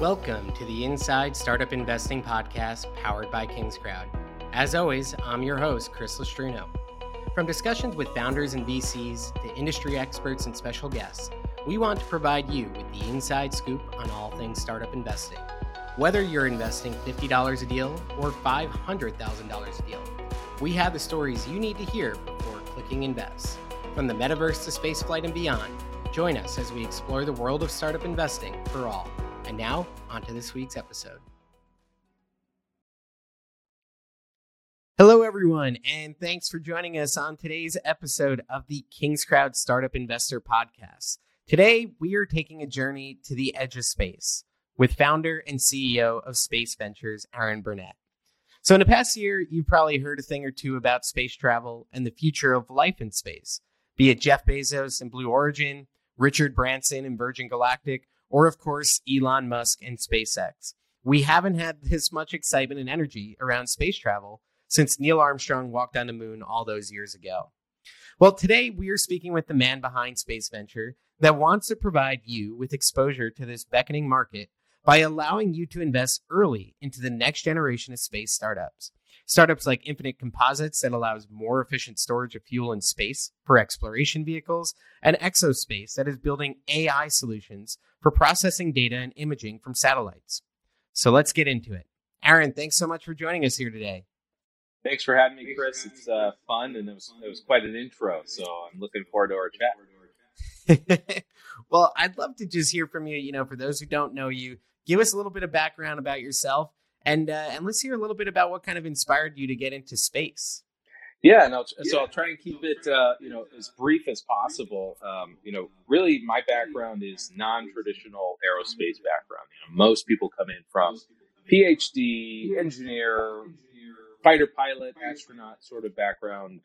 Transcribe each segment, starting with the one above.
Welcome to the Inside Startup Investing Podcast powered by Kingscrowd. As always, I'm your host, Chris Lustrino. From discussions with founders and VCs to industry experts and special guests, we want to provide you with the inside scoop on all things startup investing. Whether you're investing $50 a deal or $500,000 a deal, we have the stories you need to hear before clicking invest. From the metaverse to spaceflight and beyond, join us as we explore the world of startup investing for all. And now, on to this week's episode. Hello, everyone, and thanks for joining us on today's episode of the Kingscrowd Startup Investor Podcast. Today, we are taking a journey to the edge of space with founder and CEO of Space Ventures, Aaron Burnett. So, in the past year, you've probably heard a thing or two about space travel and the future of life in space, be it Jeff Bezos and Blue Origin, Richard Branson and Virgin Galactic, or of course, Elon Musk and SpaceX. We haven't had this much excitement and energy around space travel since Neil Armstrong walked on the moon all those years ago. Well, today we are speaking with the man behind Space Venture that wants to provide you with exposure to this beckoning market by allowing you to invest early into the next generation of space startups. Startups like Infinite Composites that allows more efficient storage of fuel in space for exploration vehicles, and Exospace that is building AI solutions for processing data and imaging from satellites. So let's get into it. Aaron, thanks so much for joining us here today. Thanks for having me, Chris. It's uh, fun and it was it was quite an intro, so I'm looking forward to our chat. well, I'd love to just hear from you. You know, for those who don't know you, give us a little bit of background about yourself and uh, and let's hear a little bit about what kind of inspired you to get into space. Yeah, no, so I'll try and keep it, uh, you know, as brief as possible. Um, you know, really, my background is non-traditional aerospace background. You know, most people come in from PhD, engineer, fighter pilot, astronaut sort of background.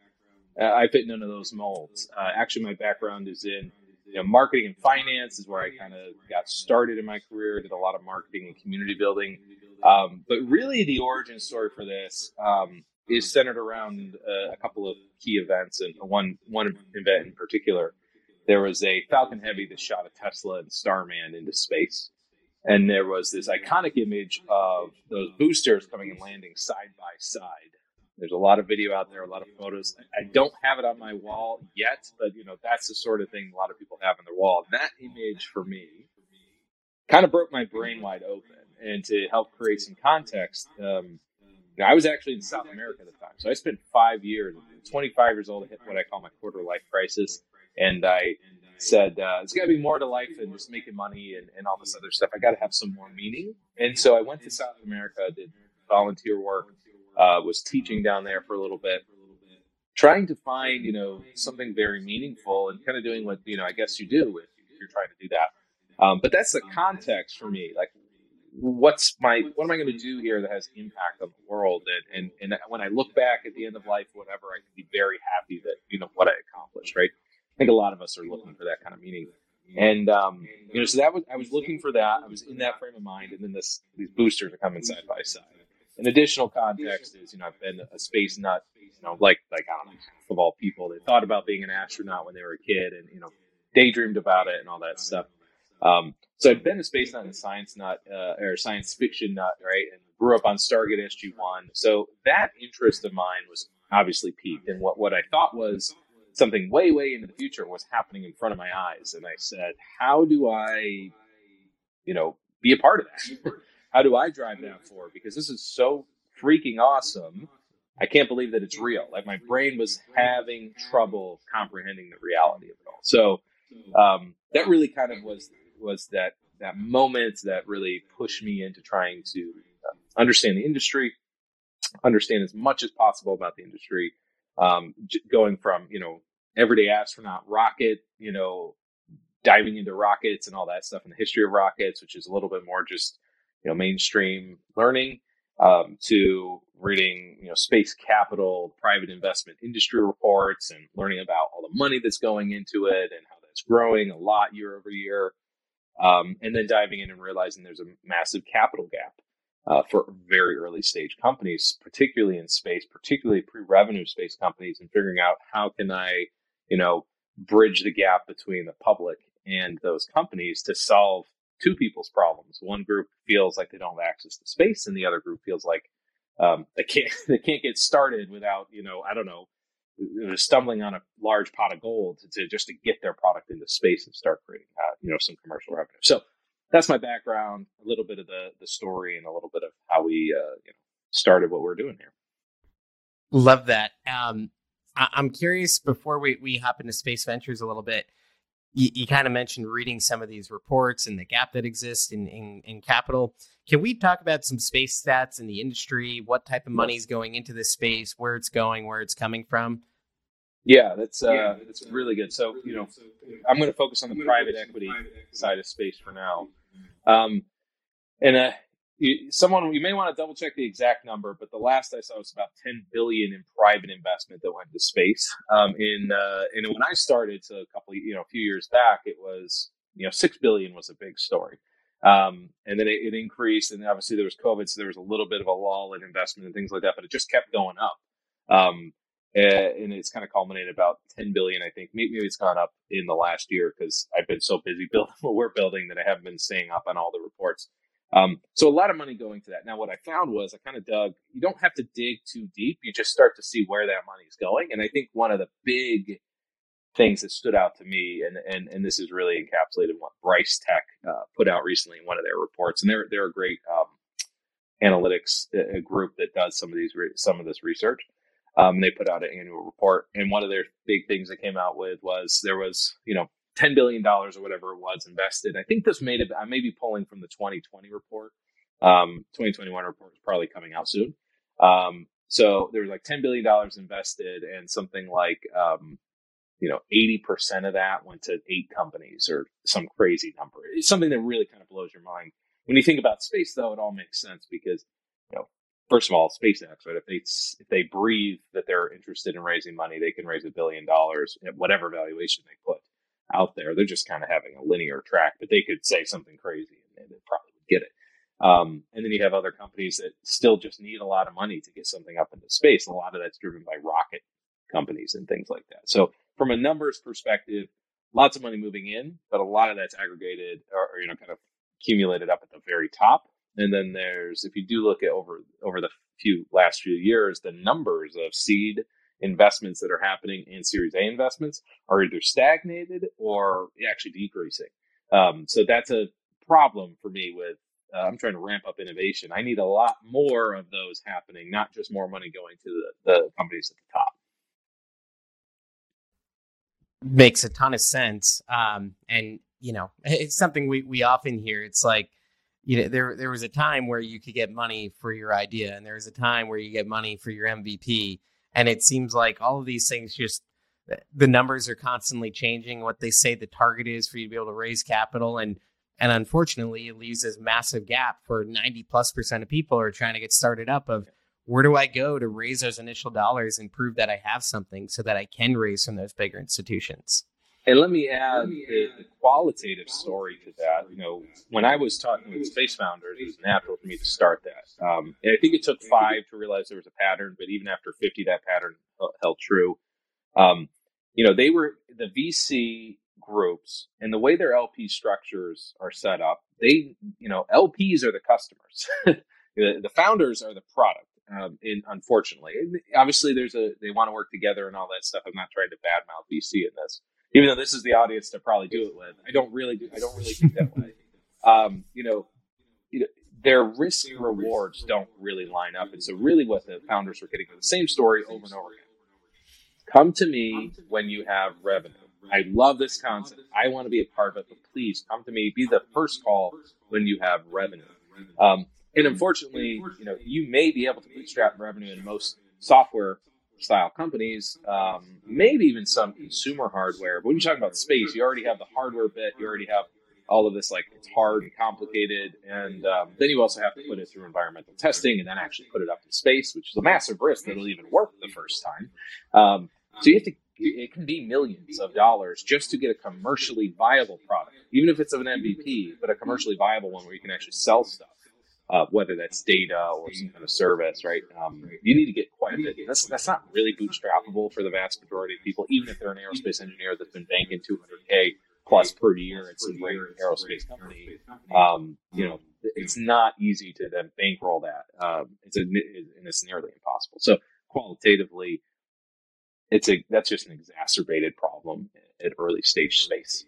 Uh, I fit none of those molds. Uh, actually, my background is in you know, marketing and finance is where I kind of got started in my career. Did a lot of marketing and community building. Um, but really, the origin story for this um, is centered around uh, a couple of key events, and one one event in particular. There was a Falcon Heavy that shot a Tesla and Starman into space, and there was this iconic image of those boosters coming and landing side by side. There's a lot of video out there, a lot of photos. I don't have it on my wall yet, but you know that's the sort of thing a lot of people have on their wall. And that image for me kind of broke my brain wide open and to help create some context, um, I was actually in South America at the time. So I spent five years, 25 years old, hit what I call my quarter life crisis. And I said, uh, it's got to be more to life than just making money and, and all this other stuff. I got to have some more meaning. And so I went to South America, did volunteer work, uh, was teaching down there for a little bit, trying to find, you know, something very meaningful and kind of doing what, you know, I guess you do if, you're trying to do that. Um, but that's the context for me. Like, what's my what am I going to do here that has impact on the world? And, and and when I look back at the end of life, whatever, I can be very happy that you know what I accomplished. Right? I think a lot of us are looking for that kind of meaning. And um, you know, so that was I was looking for that. I was in that frame of mind, and then this these boosters are coming side by side. An additional context is, you know, I've been a space nut, you know, like like I don't know, of all people, they thought about being an astronaut when they were a kid, and you know, daydreamed about it and all that stuff. Um, so I've been a space nut and a science nut, uh, or science fiction nut, right? And grew up on Stargate SG1. So that interest of mine was obviously peaked. And what, what I thought was something way, way into the future was happening in front of my eyes. And I said, how do I, you know, be a part of that? How do I drive that forward? Because this is so freaking awesome. I can't believe that it's real. Like my brain was having trouble comprehending the reality of it all. So um, that really kind of was was that that moment that really pushed me into trying to uh, understand the industry, understand as much as possible about the industry, um, going from you know everyday astronaut rocket, you know, diving into rockets and all that stuff and the history of rockets, which is a little bit more just you know mainstream learning, um, to reading you know space capital, private investment industry reports, and learning about all the money that's going into it and how that's growing a lot year over year um, and then diving in and realizing there's a massive capital gap uh, for very early stage companies, particularly in space, particularly pre-revenue space companies, and figuring out how can I, you know, bridge the gap between the public and those companies to solve two people's problems. One group feels like they don't have access to space, and the other group feels like um, they can't they can't get started without you know I don't know stumbling on a large pot of gold to, to, just to get their product into space and start creating uh, you know some commercial revenue. So that's my background, a little bit of the the story, and a little bit of how we uh, you know started what we're doing here. Love that. Um, I- am curious before we we hop into space ventures a little bit. You, you kind of mentioned reading some of these reports and the gap that exists in, in, in capital. Can we talk about some space stats in the industry? What type of money is going into this space? Where it's going? Where it's coming from? Yeah, that's uh, that's really good. So you know, I'm going to focus on the private equity side of space for now. Um, and uh, you, someone you may want to double check the exact number, but the last I saw was about 10 billion in private investment that went to space. Um, in uh, and when I started, so a couple, you know, a few years back, it was you know six billion was a big story. Um, and then it, it, increased, and obviously there was COVID, so there was a little bit of a lull in investment and things like that, but it just kept going up. Um, and it's kind of culminated about 10 billion i think maybe it's gone up in the last year because i've been so busy building what we're building that i haven't been staying up on all the reports um, so a lot of money going to that. Now what i found was i kind of dug you don't have to dig too deep you just start to see where that money is going and i think one of the big things that stood out to me and and, and this is really encapsulated what BryceTech uh, put out recently in one of their reports and they're they're a great um, analytics uh, group that does some of these re- some of this research. Um, they put out an annual report, and one of their big things that came out with was there was, you know, ten billion dollars or whatever it was invested. I think this made it. I may be pulling from the 2020 report. Um, 2021 report is probably coming out soon. Um, so there was like 10 billion dollars invested, and something like um, you know 80% of that went to eight companies or some crazy number. It's something that really kind of blows your mind. When you think about space, though, it all makes sense because you know first of all, SpaceX, right? If they if they breathe that they're interested in raising money, they can raise a billion dollars at whatever valuation they put out there. They're just kind of having a linear track, but they could say something crazy and they probably would get it. Um, and then you have other companies that still just need a lot of money to get something up into space. A lot of that's driven by rocket companies and things like that. So from a numbers perspective, lots of money moving in, but a lot of that's aggregated or, or you know kind of accumulated up at the very top and then there's if you do look at over over the few last few years, the numbers of seed investments that are happening in Series A investments are either stagnated or actually decreasing. Um, so that's a problem for me with uh, I'm trying to ramp up innovation. I need a lot more of those happening, not just more money going to the, the companies at the top. Makes a ton of sense. Um, and, you know, it's something we, we often hear. It's like, you know there there was a time where you could get money for your idea and there was a time where you get money for your MVP and it seems like all of these things just the numbers are constantly changing what they say the target is for you to be able to raise capital. And and unfortunately it leaves this massive gap for 90 plus percent of people who are trying to get started up of where do I go to raise those initial dollars and prove that I have something so that I can raise from those bigger institutions and let me add the, the, qualitative story to that. You know, when I was talking with space founders, it was natural for me to start that. Um, and I think it took five to realize there was a pattern, but even after 50, that pattern held true. Um, you know, they were the VC groups and the way their LP structures are set up, they, you know, LPs are the customers. the, the, founders are the product. Um, in, unfortunately, and obviously, there's a they want to work together and all that stuff. I'm not trying to badmouth VC in this, even though this is the audience to probably do it with. I don't really do. I don't really think that way. Um, you know, you know, their risk and rewards don't really line up, and so really, what the founders were getting the same story over and over again. Come to me when you have revenue. I love this concept. I want to be a part of it, but please come to me. Be the first call when you have revenue. Um, and unfortunately, you know, you may be able to bootstrap revenue in most software style companies, um, maybe even some consumer hardware. But when you talk about space, you already have the hardware bit, you already have all of this like it's hard and complicated, and um, then you also have to put it through environmental testing and then actually put it up in space, which is a massive risk that it'll even work the first time. Um, so you have to. It can be millions of dollars just to get a commercially viable product, even if it's of an MVP, but a commercially viable one where you can actually sell stuff uh, whether that's data or some kind of service, right? Um, you need to get quite a bit. That's that's not really bootstrappable for the vast majority of people, even if they're an aerospace engineer that's been banking 200k plus per year at some great aerospace company, um, you know, it's not easy to then bankroll that. Um, it's a, and it's nearly impossible. So qualitatively, it's a that's just an exacerbated problem at early stage space.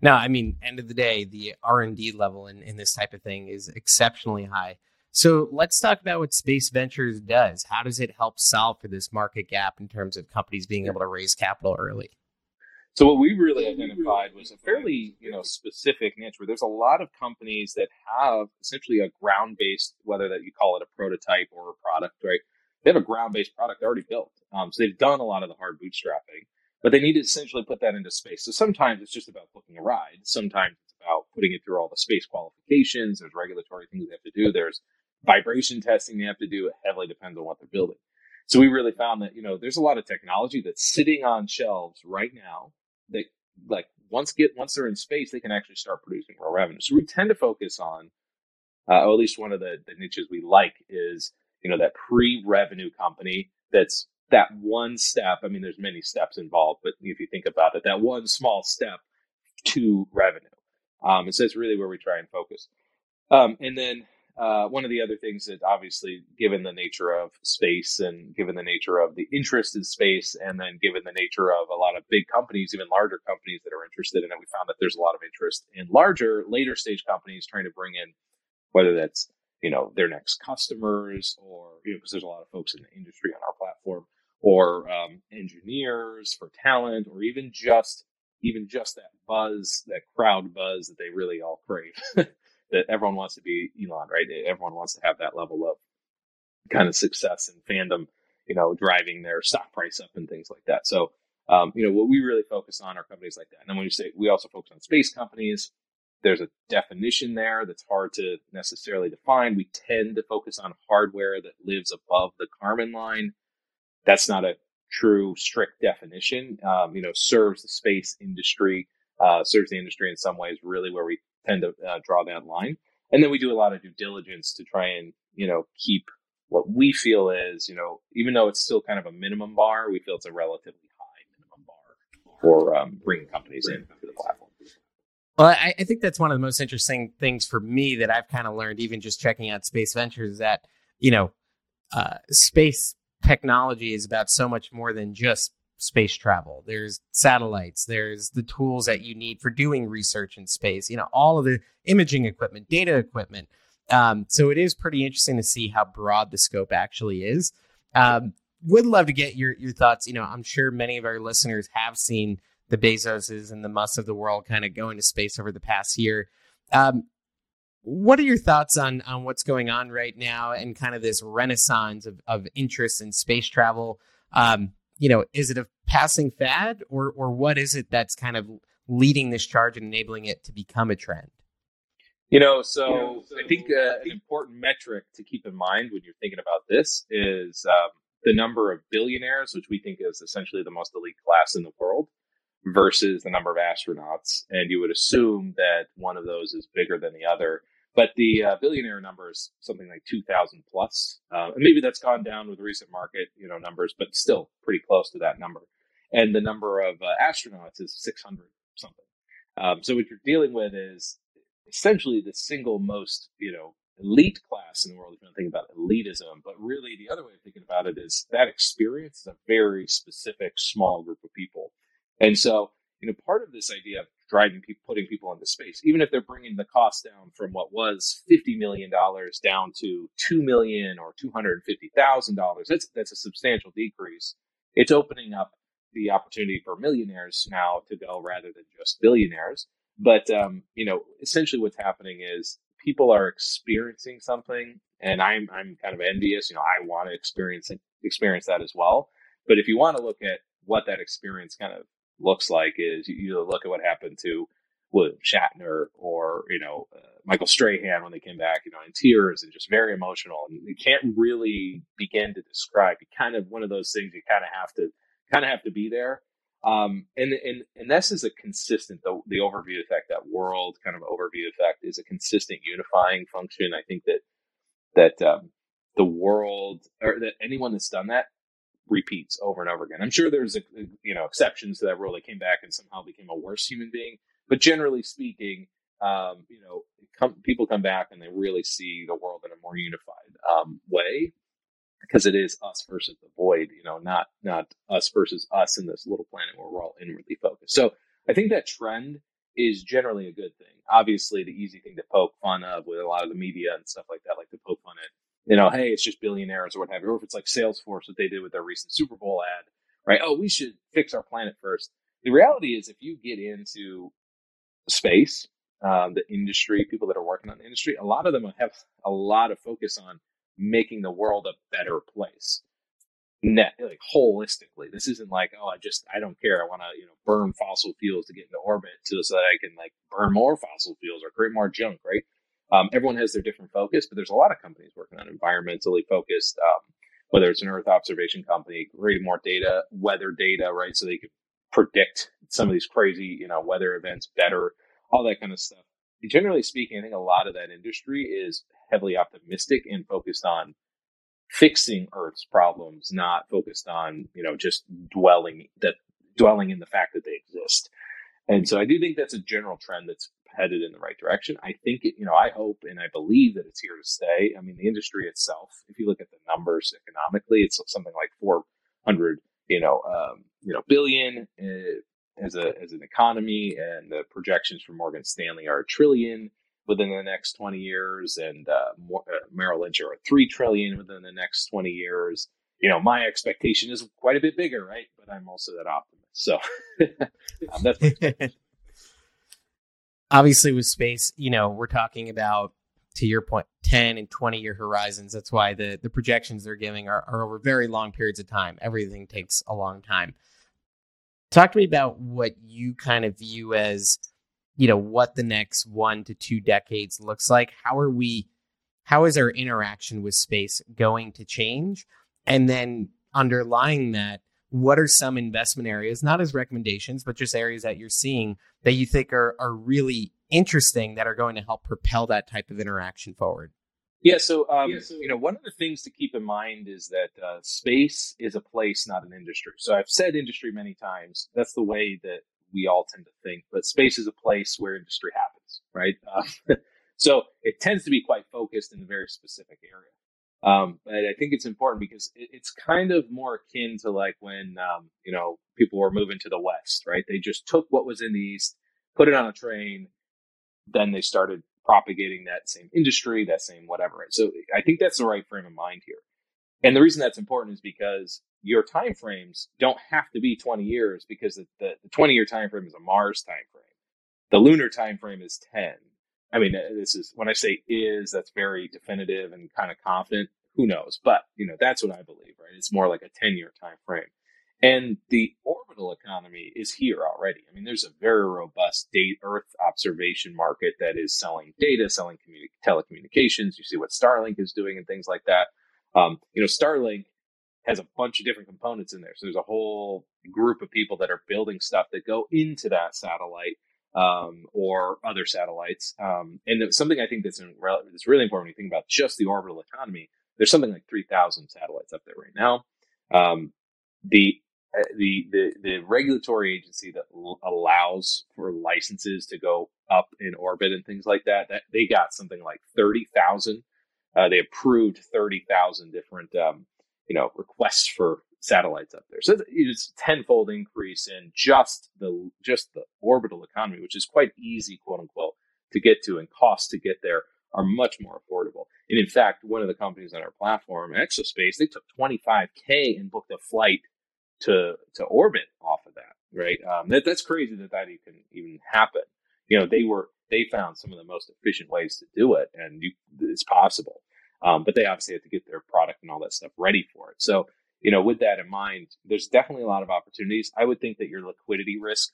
No, I mean, end of the day, the R and D level in, in this type of thing is exceptionally high. So let's talk about what Space Ventures does. How does it help solve for this market gap in terms of companies being able to raise capital early? So what we really identified was a fairly, you know, specific niche where there's a lot of companies that have essentially a ground-based, whether that you call it a prototype or a product, right? They have a ground-based product already built. Um, so they've done a lot of the hard bootstrapping, but they need to essentially put that into space. So sometimes it's just about booking a ride. Sometimes it's about putting it through all the space qualifications. There's regulatory things they have to do. There's vibration testing they have to do. It heavily depends on what they're building. So we really found that, you know, there's a lot of technology that's sitting on shelves right now that like once get once they're in space, they can actually start producing real revenue. So we tend to focus on, uh, or at least one of the, the niches we like is, you know, that pre-revenue company that's that one step. I mean, there's many steps involved, but if you think about it, that one small step to revenue. Um, and so it's really where we try and focus. Um, and then uh, one of the other things that obviously, given the nature of space and given the nature of the interest in space, and then given the nature of a lot of big companies, even larger companies that are interested in it, we found that there's a lot of interest in larger, later stage companies trying to bring in whether that's you know their next customers or you know because there's a lot of folks in the industry on our platform or um, engineers for talent or even just even just that buzz that crowd buzz that they really all crave that everyone wants to be Elon, right? Everyone wants to have that level of kind of success and fandom, you know, driving their stock price up and things like that. So, um, you know, what we really focus on are companies like that. And then when you say we also focus on space companies, there's a definition there that's hard to necessarily define. We tend to focus on hardware that lives above the Kármán line. That's not a true strict definition. Um, you know, serves the space industry, uh, serves the industry in some ways, really where we tend to uh, draw that line. And then we do a lot of due diligence to try and, you know, keep what we feel is, you know, even though it's still kind of a minimum bar, we feel it's a relatively high minimum bar for um, bringing companies in to the platform. Well, I, I, think that's one of the most interesting things for me that I've kind of learned, even just checking out Space Ventures, is that, you know, uh, space technology is about so much more than just space travel. There's satellites. There's the tools that you need for doing research in space. You know, all of the imaging equipment, data equipment. Um, so it is pretty interesting to see how broad the scope actually is. Um, would love to get your your thoughts. You know, I'm sure many of our listeners have seen the Bezoses and the Musks of the world kind of going to space over the past year. Um, what are your thoughts on on what's going on right now and kind of this renaissance of, of interest in space travel? Um, you know, is it a passing fad or or what is it that's kind of leading this charge and enabling it to become a trend? You know, so, you know, so I think uh, an important metric to keep in mind when you're thinking about this is um, the number of billionaires, which we think is essentially the most elite class in the world, versus the number of astronauts. And you would assume that one of those is bigger than the other. But the uh, billionaire number is something like 2,000 plus. Uh, and maybe that's gone down with recent market, you know, numbers, but still pretty close to that number. And the number of uh, astronauts is 600 something. Um, so what you're dealing with is essentially the single most, you know, elite class in the world if you don't think about elitism. But really, the other way of thinking about it is that experience is a very specific, small group of people. And so, you know, part of this idea of driving people, putting people into space, even if they're bringing the cost down from what was fifty million dollars down to two million or two hundred fifty thousand dollars. That's that's a substantial decrease. It's opening up the opportunity for millionaires now to go rather than just billionaires. But um, you know, essentially, what's happening is people are experiencing something, and I'm I'm kind of envious. You know, I want to experience experience that as well. But if you want to look at what that experience kind of looks like is you, you look at what happened to William Shatner or you know uh, Michael Strahan when they came back, you know, in tears and just very emotional, and you can't really begin to describe. You kind of one of those things you kind of have to kind of have to be there. Um, and and and this is a consistent the, the overview effect, that world kind of overview effect is a consistent unifying function. I think that that um, the world or that anyone that's done that repeats over and over again. I'm sure there's a, you know exceptions to that rule. They came back and somehow became a worse human being, but generally speaking, um, you know, come, people come back and they really see the world in a more unified um, way because it is us versus the void. You know, not not us versus us in this little planet where we're all inwardly focused. So I think that trend is generally a good thing. Obviously, the easy thing to poke fun of with a lot of the media and stuff like that, like to poke fun at you know, hey, it's just billionaires or what have you, or if it's like Salesforce, what they did with their recent Super Bowl ad, right? Oh, we should fix our planet first. The reality is, if you get into space, um, the industry, people that are working on the industry, a lot of them have a lot of focus on making the world a better place. Net, like holistically, this isn't like, oh, I just, I don't care. I want to, you know, burn fossil fuels to get into orbit so, so that I can like burn more fossil fuels or create more junk, right? Um, everyone has their different focus, but there's a lot of companies working on environmentally focused, um, whether it's an Earth observation company, creating more data, weather data, right? So they could predict some of these crazy, you know, weather events better, all that kind of stuff. Generally speaking, I think a lot of that industry is heavily optimistic and focused on fixing Earth's problems, not focused on, you know, just dwelling that dwelling in the fact that they exist. And so I do think that's a general trend that's headed in the right direction. I think it, you know, I hope and I believe that it's here to stay. I mean, the industry itself, if you look at the numbers economically, it's something like 400, you know, um, you know, billion uh, as a as an economy, and the projections from Morgan Stanley are a trillion within the next 20 years, and uh, more, uh, Merrill Lynch are at three trillion within the next 20 years. You know, my expectation is quite a bit bigger, right? But I'm also that optimist. So um, that's obviously with space, you know, we're talking about to your point, 10 and 20 year horizons. That's why the the projections they're giving are, are over very long periods of time. Everything takes a long time. Talk to me about what you kind of view as, you know, what the next one to two decades looks like. How are we how is our interaction with space going to change? And then underlying that, what are some investment areas, not as recommendations, but just areas that you're seeing that you think are, are really interesting that are going to help propel that type of interaction forward? Yeah, so, um, yeah, so you know, one of the things to keep in mind is that uh, space is a place, not an industry. So I've said industry many times. That's the way that we all tend to think, but space is a place where industry happens, right? Uh, so it tends to be quite focused in a very specific area. Um, but I think it's important because it, it's kind of more akin to like when, um, you know, people were moving to the West, right? They just took what was in the East, put it on a train, then they started propagating that same industry, that same whatever. So I think that's the right frame of mind here. And the reason that's important is because your time frames don't have to be 20 years because the, the, the 20 year time frame is a Mars time frame. The lunar time frame is 10 I mean, uh, this is when I say is, that's very definitive and kind of confident. Who knows? But you know, that's what I believe, right? It's more like a 10 year time frame. And the orbital economy is here already. I mean, there's a very robust date Earth observation market that is selling data, selling communi- telecommunications. You see what Starlink is doing and things like that. Um, you know, Starlink has a bunch of different components in there. So there's a whole group of people that are building stuff that go into that satellite um, or other satellites. Um, and something I think that's, in, that's really important when you think about just the orbital economy. There's something like 3,000 satellites up there right now. Um, the, the the the regulatory agency that l- allows for licenses to go up in orbit and things like that, that they got something like 30,000. Uh, they approved 30,000 different um, you know requests for satellites up there. So it's a tenfold increase in just the just the orbital economy, which is quite easy, quote unquote, to get to, and costs to get there are much more affordable. And in fact, one of the companies on our platform, Exospace, they took 25k and booked a flight to to orbit off of that. Right? Um, that that's crazy that that even even happen. You know, they were they found some of the most efficient ways to do it, and you, it's possible. Um, but they obviously had to get their product and all that stuff ready for it. So you know, with that in mind, there's definitely a lot of opportunities. I would think that your liquidity risk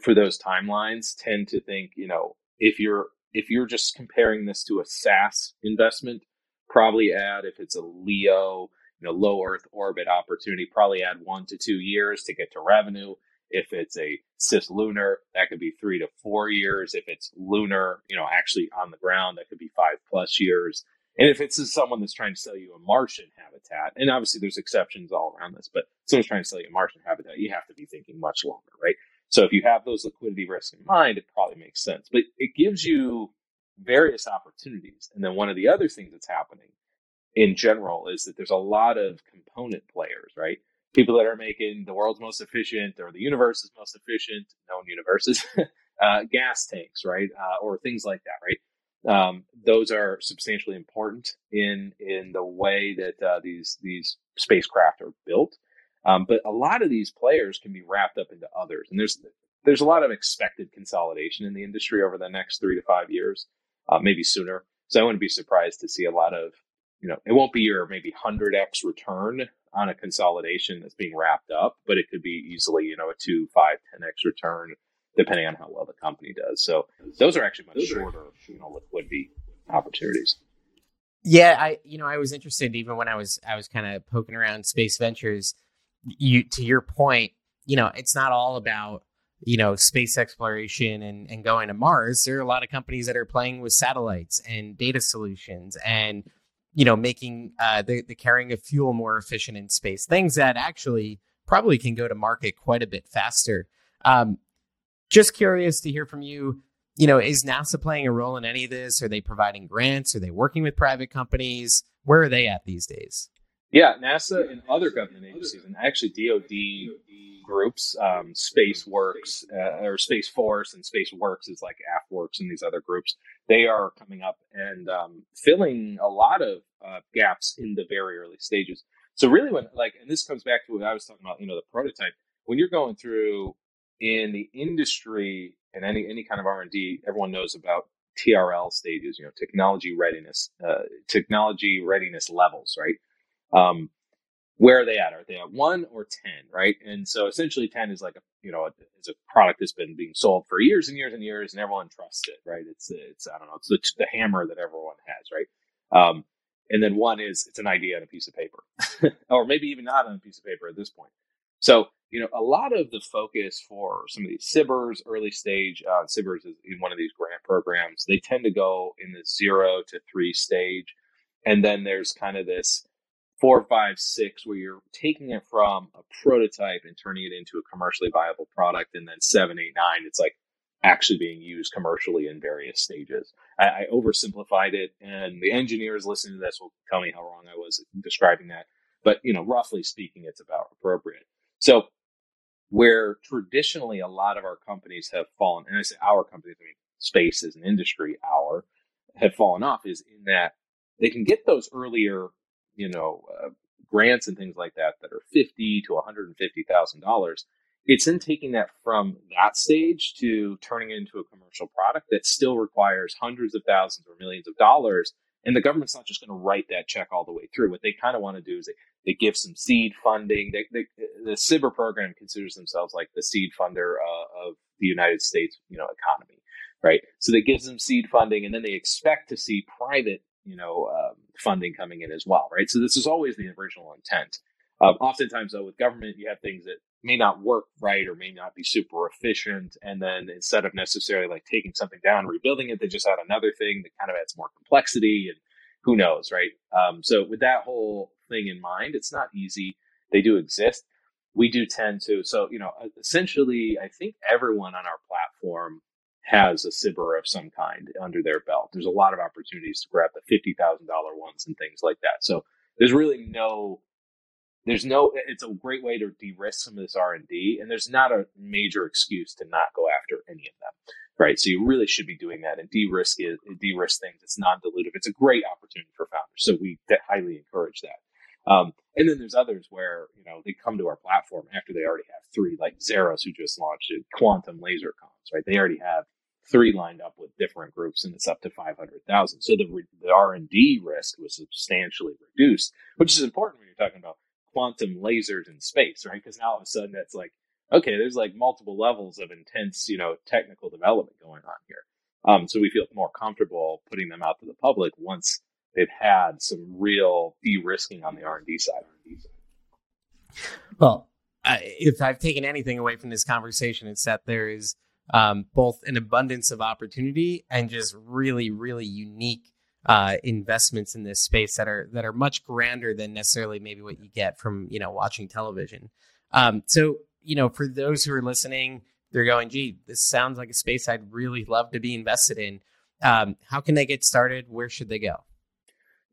for those timelines tend to think, you know, if you're if you're just comparing this to a SaaS investment, probably add if it's a LEO, you know, low Earth orbit opportunity, probably add one to two years to get to revenue. If it's a cislunar, that could be three to four years. If it's lunar, you know, actually on the ground, that could be five plus years. And if it's someone that's trying to sell you a Martian habitat, and obviously there's exceptions all around this, but someone's trying to sell you a Martian habitat, you have to be thinking much longer, right? So if you have those liquidity risks in mind, it probably makes sense. But it gives you various opportunities. And then one of the other things that's happening in general is that there's a lot of component players, right? People that are making the world's most efficient or the universe's most efficient, known universes, uh, gas tanks, right? Uh, or things like that, right? Um, those are substantially important in in the way that uh, these these spacecraft are built. Um, but a lot of these players can be wrapped up into others, and there's there's a lot of expected consolidation in the industry over the next three to five years, uh, maybe sooner. So I wouldn't be surprised to see a lot of, you know, it won't be your maybe hundred x return on a consolidation that's being wrapped up, but it could be easily, you know, a two, five, ten x return depending on how well the company does. So those are actually much shorter, you know, liquidity opportunities. Yeah, I you know I was interested even when I was I was kind of poking around space ventures. You to your point, you know, it's not all about you know space exploration and, and going to Mars. There are a lot of companies that are playing with satellites and data solutions and you know making uh, the the carrying of fuel more efficient in space. Things that actually probably can go to market quite a bit faster. Um, just curious to hear from you. You know, is NASA playing a role in any of this? Are they providing grants? Are they working with private companies? Where are they at these days? Yeah, NASA and other government agencies, and actually DoD groups, um, SpaceWERX uh, or Space Force and SpaceWERX is like AFWERX and these other groups. They are coming up and um, filling a lot of uh, gaps in the very early stages. So really, when like, and this comes back to what I was talking about, you know, the prototype. When you're going through in the industry and any any kind of R and D, everyone knows about TRL stages, you know, technology readiness, uh, technology readiness levels, right? Um, where are they at? Are they at one or ten, right? And so essentially, ten is like a you know, it's a product that's been being sold for years and years and years, and everyone trusts it, right? It's it's I don't know, it's the, the hammer that everyone has, right? Um, and then one is it's an idea on a piece of paper, or maybe even not on a piece of paper at this point. So you know, a lot of the focus for some of these SBIRs, early stage uh, is in one of these grant programs, they tend to go in the zero to three stage. And then there's kind of this four, five, six, where you're taking it from a prototype and turning it into a commercially viable product. And then seven, eight, nine, it's like actually being used commercially in various stages. I, I oversimplified it, and the engineers listening to this will tell me how wrong I was describing that. But, you know, roughly speaking, it's about appropriate. So where traditionally a lot of our companies have fallen, and I say our companies, I mean space as an industry, our have fallen off is in that they can get those earlier, you know, uh, grants and things like that that are fifty to one hundred and fifty thousand dollars. It's in taking that from that stage to turning it into a commercial product that still requires hundreds of thousands or millions of dollars and the government's not just going to write that check all the way through. What they kind of want to do is they, they give some seed funding. They, they, the SBIR program considers themselves like the seed funder uh, of the United States, you know, economy, right? So they give them seed funding, and then they expect to see private, you know, um, funding coming in as well, right? So this is always the original intent. Um, oftentimes, though, with government, you have things that may not work right or may not be super efficient. And then instead of necessarily like taking something down, and rebuilding it, they just add another thing that kind of adds more complexity and who knows, right? Um, so with that whole thing in mind, it's not easy. They do exist. We do tend to, so, you know, essentially, I think everyone on our platform has a SBIR of some kind under their belt. There's a lot of opportunities to grab the $50,000 ones and things like that. So there's really no there's no it's a great way to de-risk some of this r&d and there's not a major excuse to not go after any of them right? So you really should be doing that and de-risk it de-risk things. It's non-dilutive. It's a great opportunity for founders. So we highly encourage that. Um, and then there's others where you know they come to our platform after they already have three like Xairos who just launched it quantum laser comms right? They already have three lined up with different groups and it's up to 500,000 so the, the R&D risk was substantially reduced which is important when you're talking about quantum lasers in space, right? Because now all of a sudden it's like, okay, there's like multiple levels of intense, you know, technical development going on here. Um, so we feel more comfortable putting them out to the public once they've had some real de-risking on the R&D side. Well, uh, if I've taken anything away from this conversation, it's that there is um, both an abundance of opportunity and just really, really unique uh, investments in this space that are that are much grander than necessarily maybe what you get from you know watching television. Um, so you know, for those who are listening, they're going, "Gee, this sounds like a space I'd really love to be invested in." Um, how can they get started? Where should they go?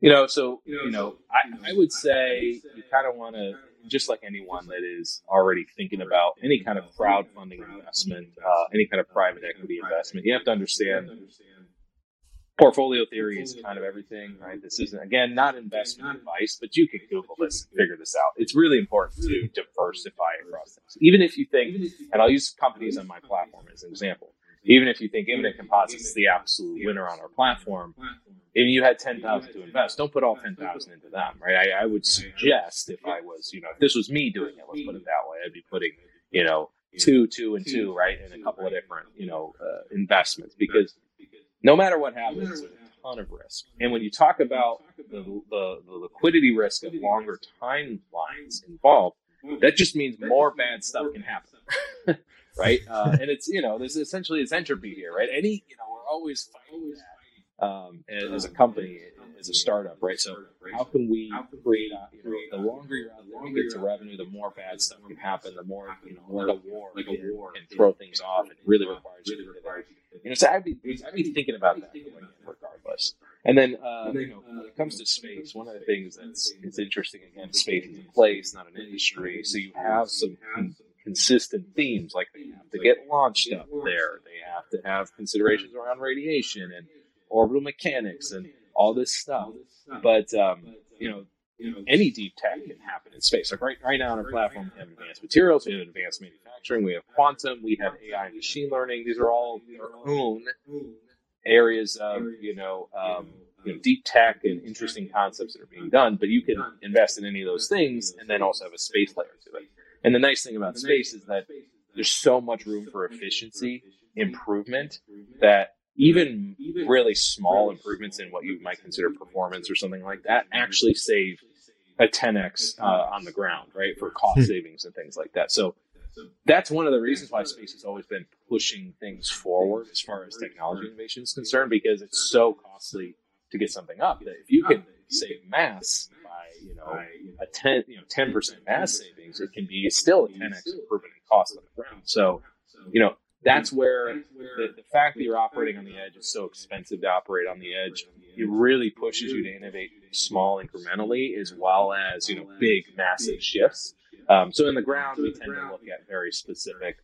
You know, so you know, I, I would say you kind of want to just like anyone that is already thinking about any kind of crowdfunding investment, uh, any kind of private equity investment, you have to understand portfolio theory is kind of everything, right? This isn't, again, not investment advice, but you can Google this and figure this out. It's really important to diversify across things. Even if you think, and I'll use companies on my platform as an example, even if you think Infinite Composites is the absolute winner on our platform, if you had 10,000 to invest, don't put all 10,000 into them, right? I, I, would suggest if I was, you know, if this was me doing it, let's put it that way, I'd be putting, you know, two, two, and two, right, in a couple of different, you know, uh, investments because no matter what happens, there's a ton of risk. And when you talk about the, the, the liquidity risk of longer timelines involved, that just means more bad stuff can happen, right? Uh, and it's you know there's essentially this entropy here, right? Any you know we're always fighting that um, as a company, as a startup, right? So how can we create? A, you know, the longer you're out there, you get to revenue, the more bad stuff can happen. The more you know, like a war, like a war, can throw things off. It really requires you to you know, so I'd be, I'd be thinking about that regardless. And then, uh, you know, when it comes to space, one of the things that's it's interesting again, space is a place, not an industry. So you have some consistent themes, like they have to get launched up there, they have to have considerations around radiation and orbital mechanics and all this stuff. But um, you know, any deep tech can happen in space. Like right, right now on our platform, we have advanced materials, we have advanced manufacturing, we have quantum, we have AI and machine learning. These are all their own areas of, you know, um, you know, deep tech and interesting concepts that are being done. But you can invest in any of those things and then also have a space layer to it. And the nice thing about space is that there's so much room for efficiency improvement that even really small improvements in what you might consider performance or something like that actually save a 10x uh, on the ground, right, for cost hmm. savings and things like that. So that's one of the reasons why space has always been pushing things forward as far as technology innovation is concerned, because it's so costly to get something up that if you can save mass you know a 10 you know 10 percent mass savings, it can be still a 10x improvement in cost on the ground. So you know that's where the, the fact that you're operating on the edge is so expensive to operate on the edge. It really pushes you to innovate small incrementally as well as you know big massive shifts. Um, so in the ground, we tend to look at very specific.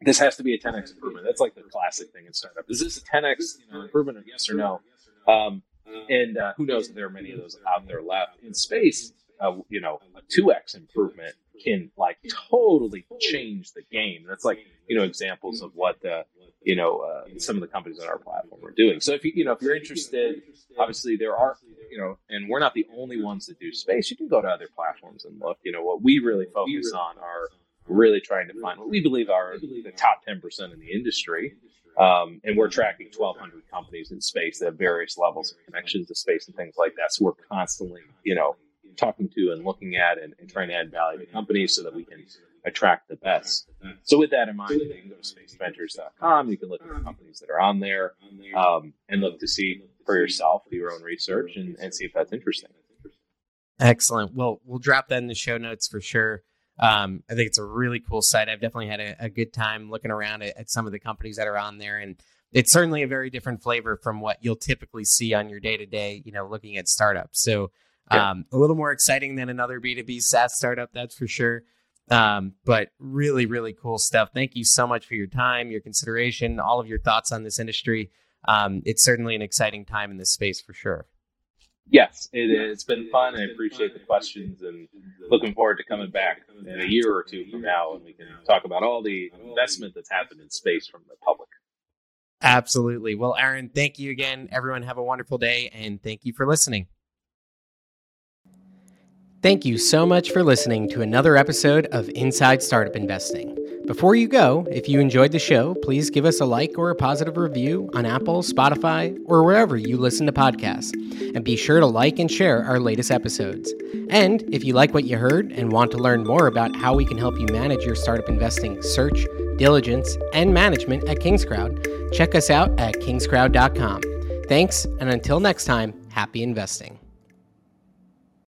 This has to be a 10x improvement. That's like the classic thing in startup. Is this a 10x you know, improvement, or yes or no? Um, and uh, who knows if there are many of those out there left in space. Uh, you know, a 2x improvement can like totally change the game. That's like you know examples of what the you know uh, some of the companies on our platform are doing. So if you you know if you're interested, obviously there are you know, and we're not the only ones that do space. You can go to other platforms and look. You know what we really focus on are really trying to find what we believe are the top ten percent in the industry. Um, and we're tracking 1,200 companies in space that have various levels of connections to space and things like that. So we're constantly, you know, talking to and looking at and, and, trying to add value to companies so that we can attract the best. So with that in mind, you can go to spaceventures.com. You can look at the companies that are on there um, and look to see for yourself, do your own research and, and see if that's interesting. Excellent. Well, we'll drop that in the show notes for sure. Um, I think it's a really cool site. I've definitely had a, a good time looking around at, at, some of the companies that are on there, and it's certainly a very different flavor from what you'll typically see on your day to day. You know, looking at startups. So yeah. Um, a little more exciting than another B2B SaaS startup, that's for sure. Um, but really, really cool stuff. Thank you so much for your time, your consideration, all of your thoughts on this industry. Um, it's certainly an exciting time in this space for sure. Yes, it, has been fun. I appreciate the questions and looking forward to coming back in a year or two from now and we can talk about all the investment that's happened in space from the public. Absolutely. Well, Aaron, thank you again. Everyone, have a wonderful day and thank you for listening. Thank you so much for listening to another episode of Inside Startup Investing. Before you go, if you enjoyed the show, please give us a like or a positive review on Apple, Spotify, or wherever you listen to podcasts. And be sure to like and share our latest episodes. And if you like what you heard and want to learn more about how we can help you manage your startup investing search, diligence, and management at Kingscrowd, check us out at kingscrowd.com. Thanks, and until next time, happy investing.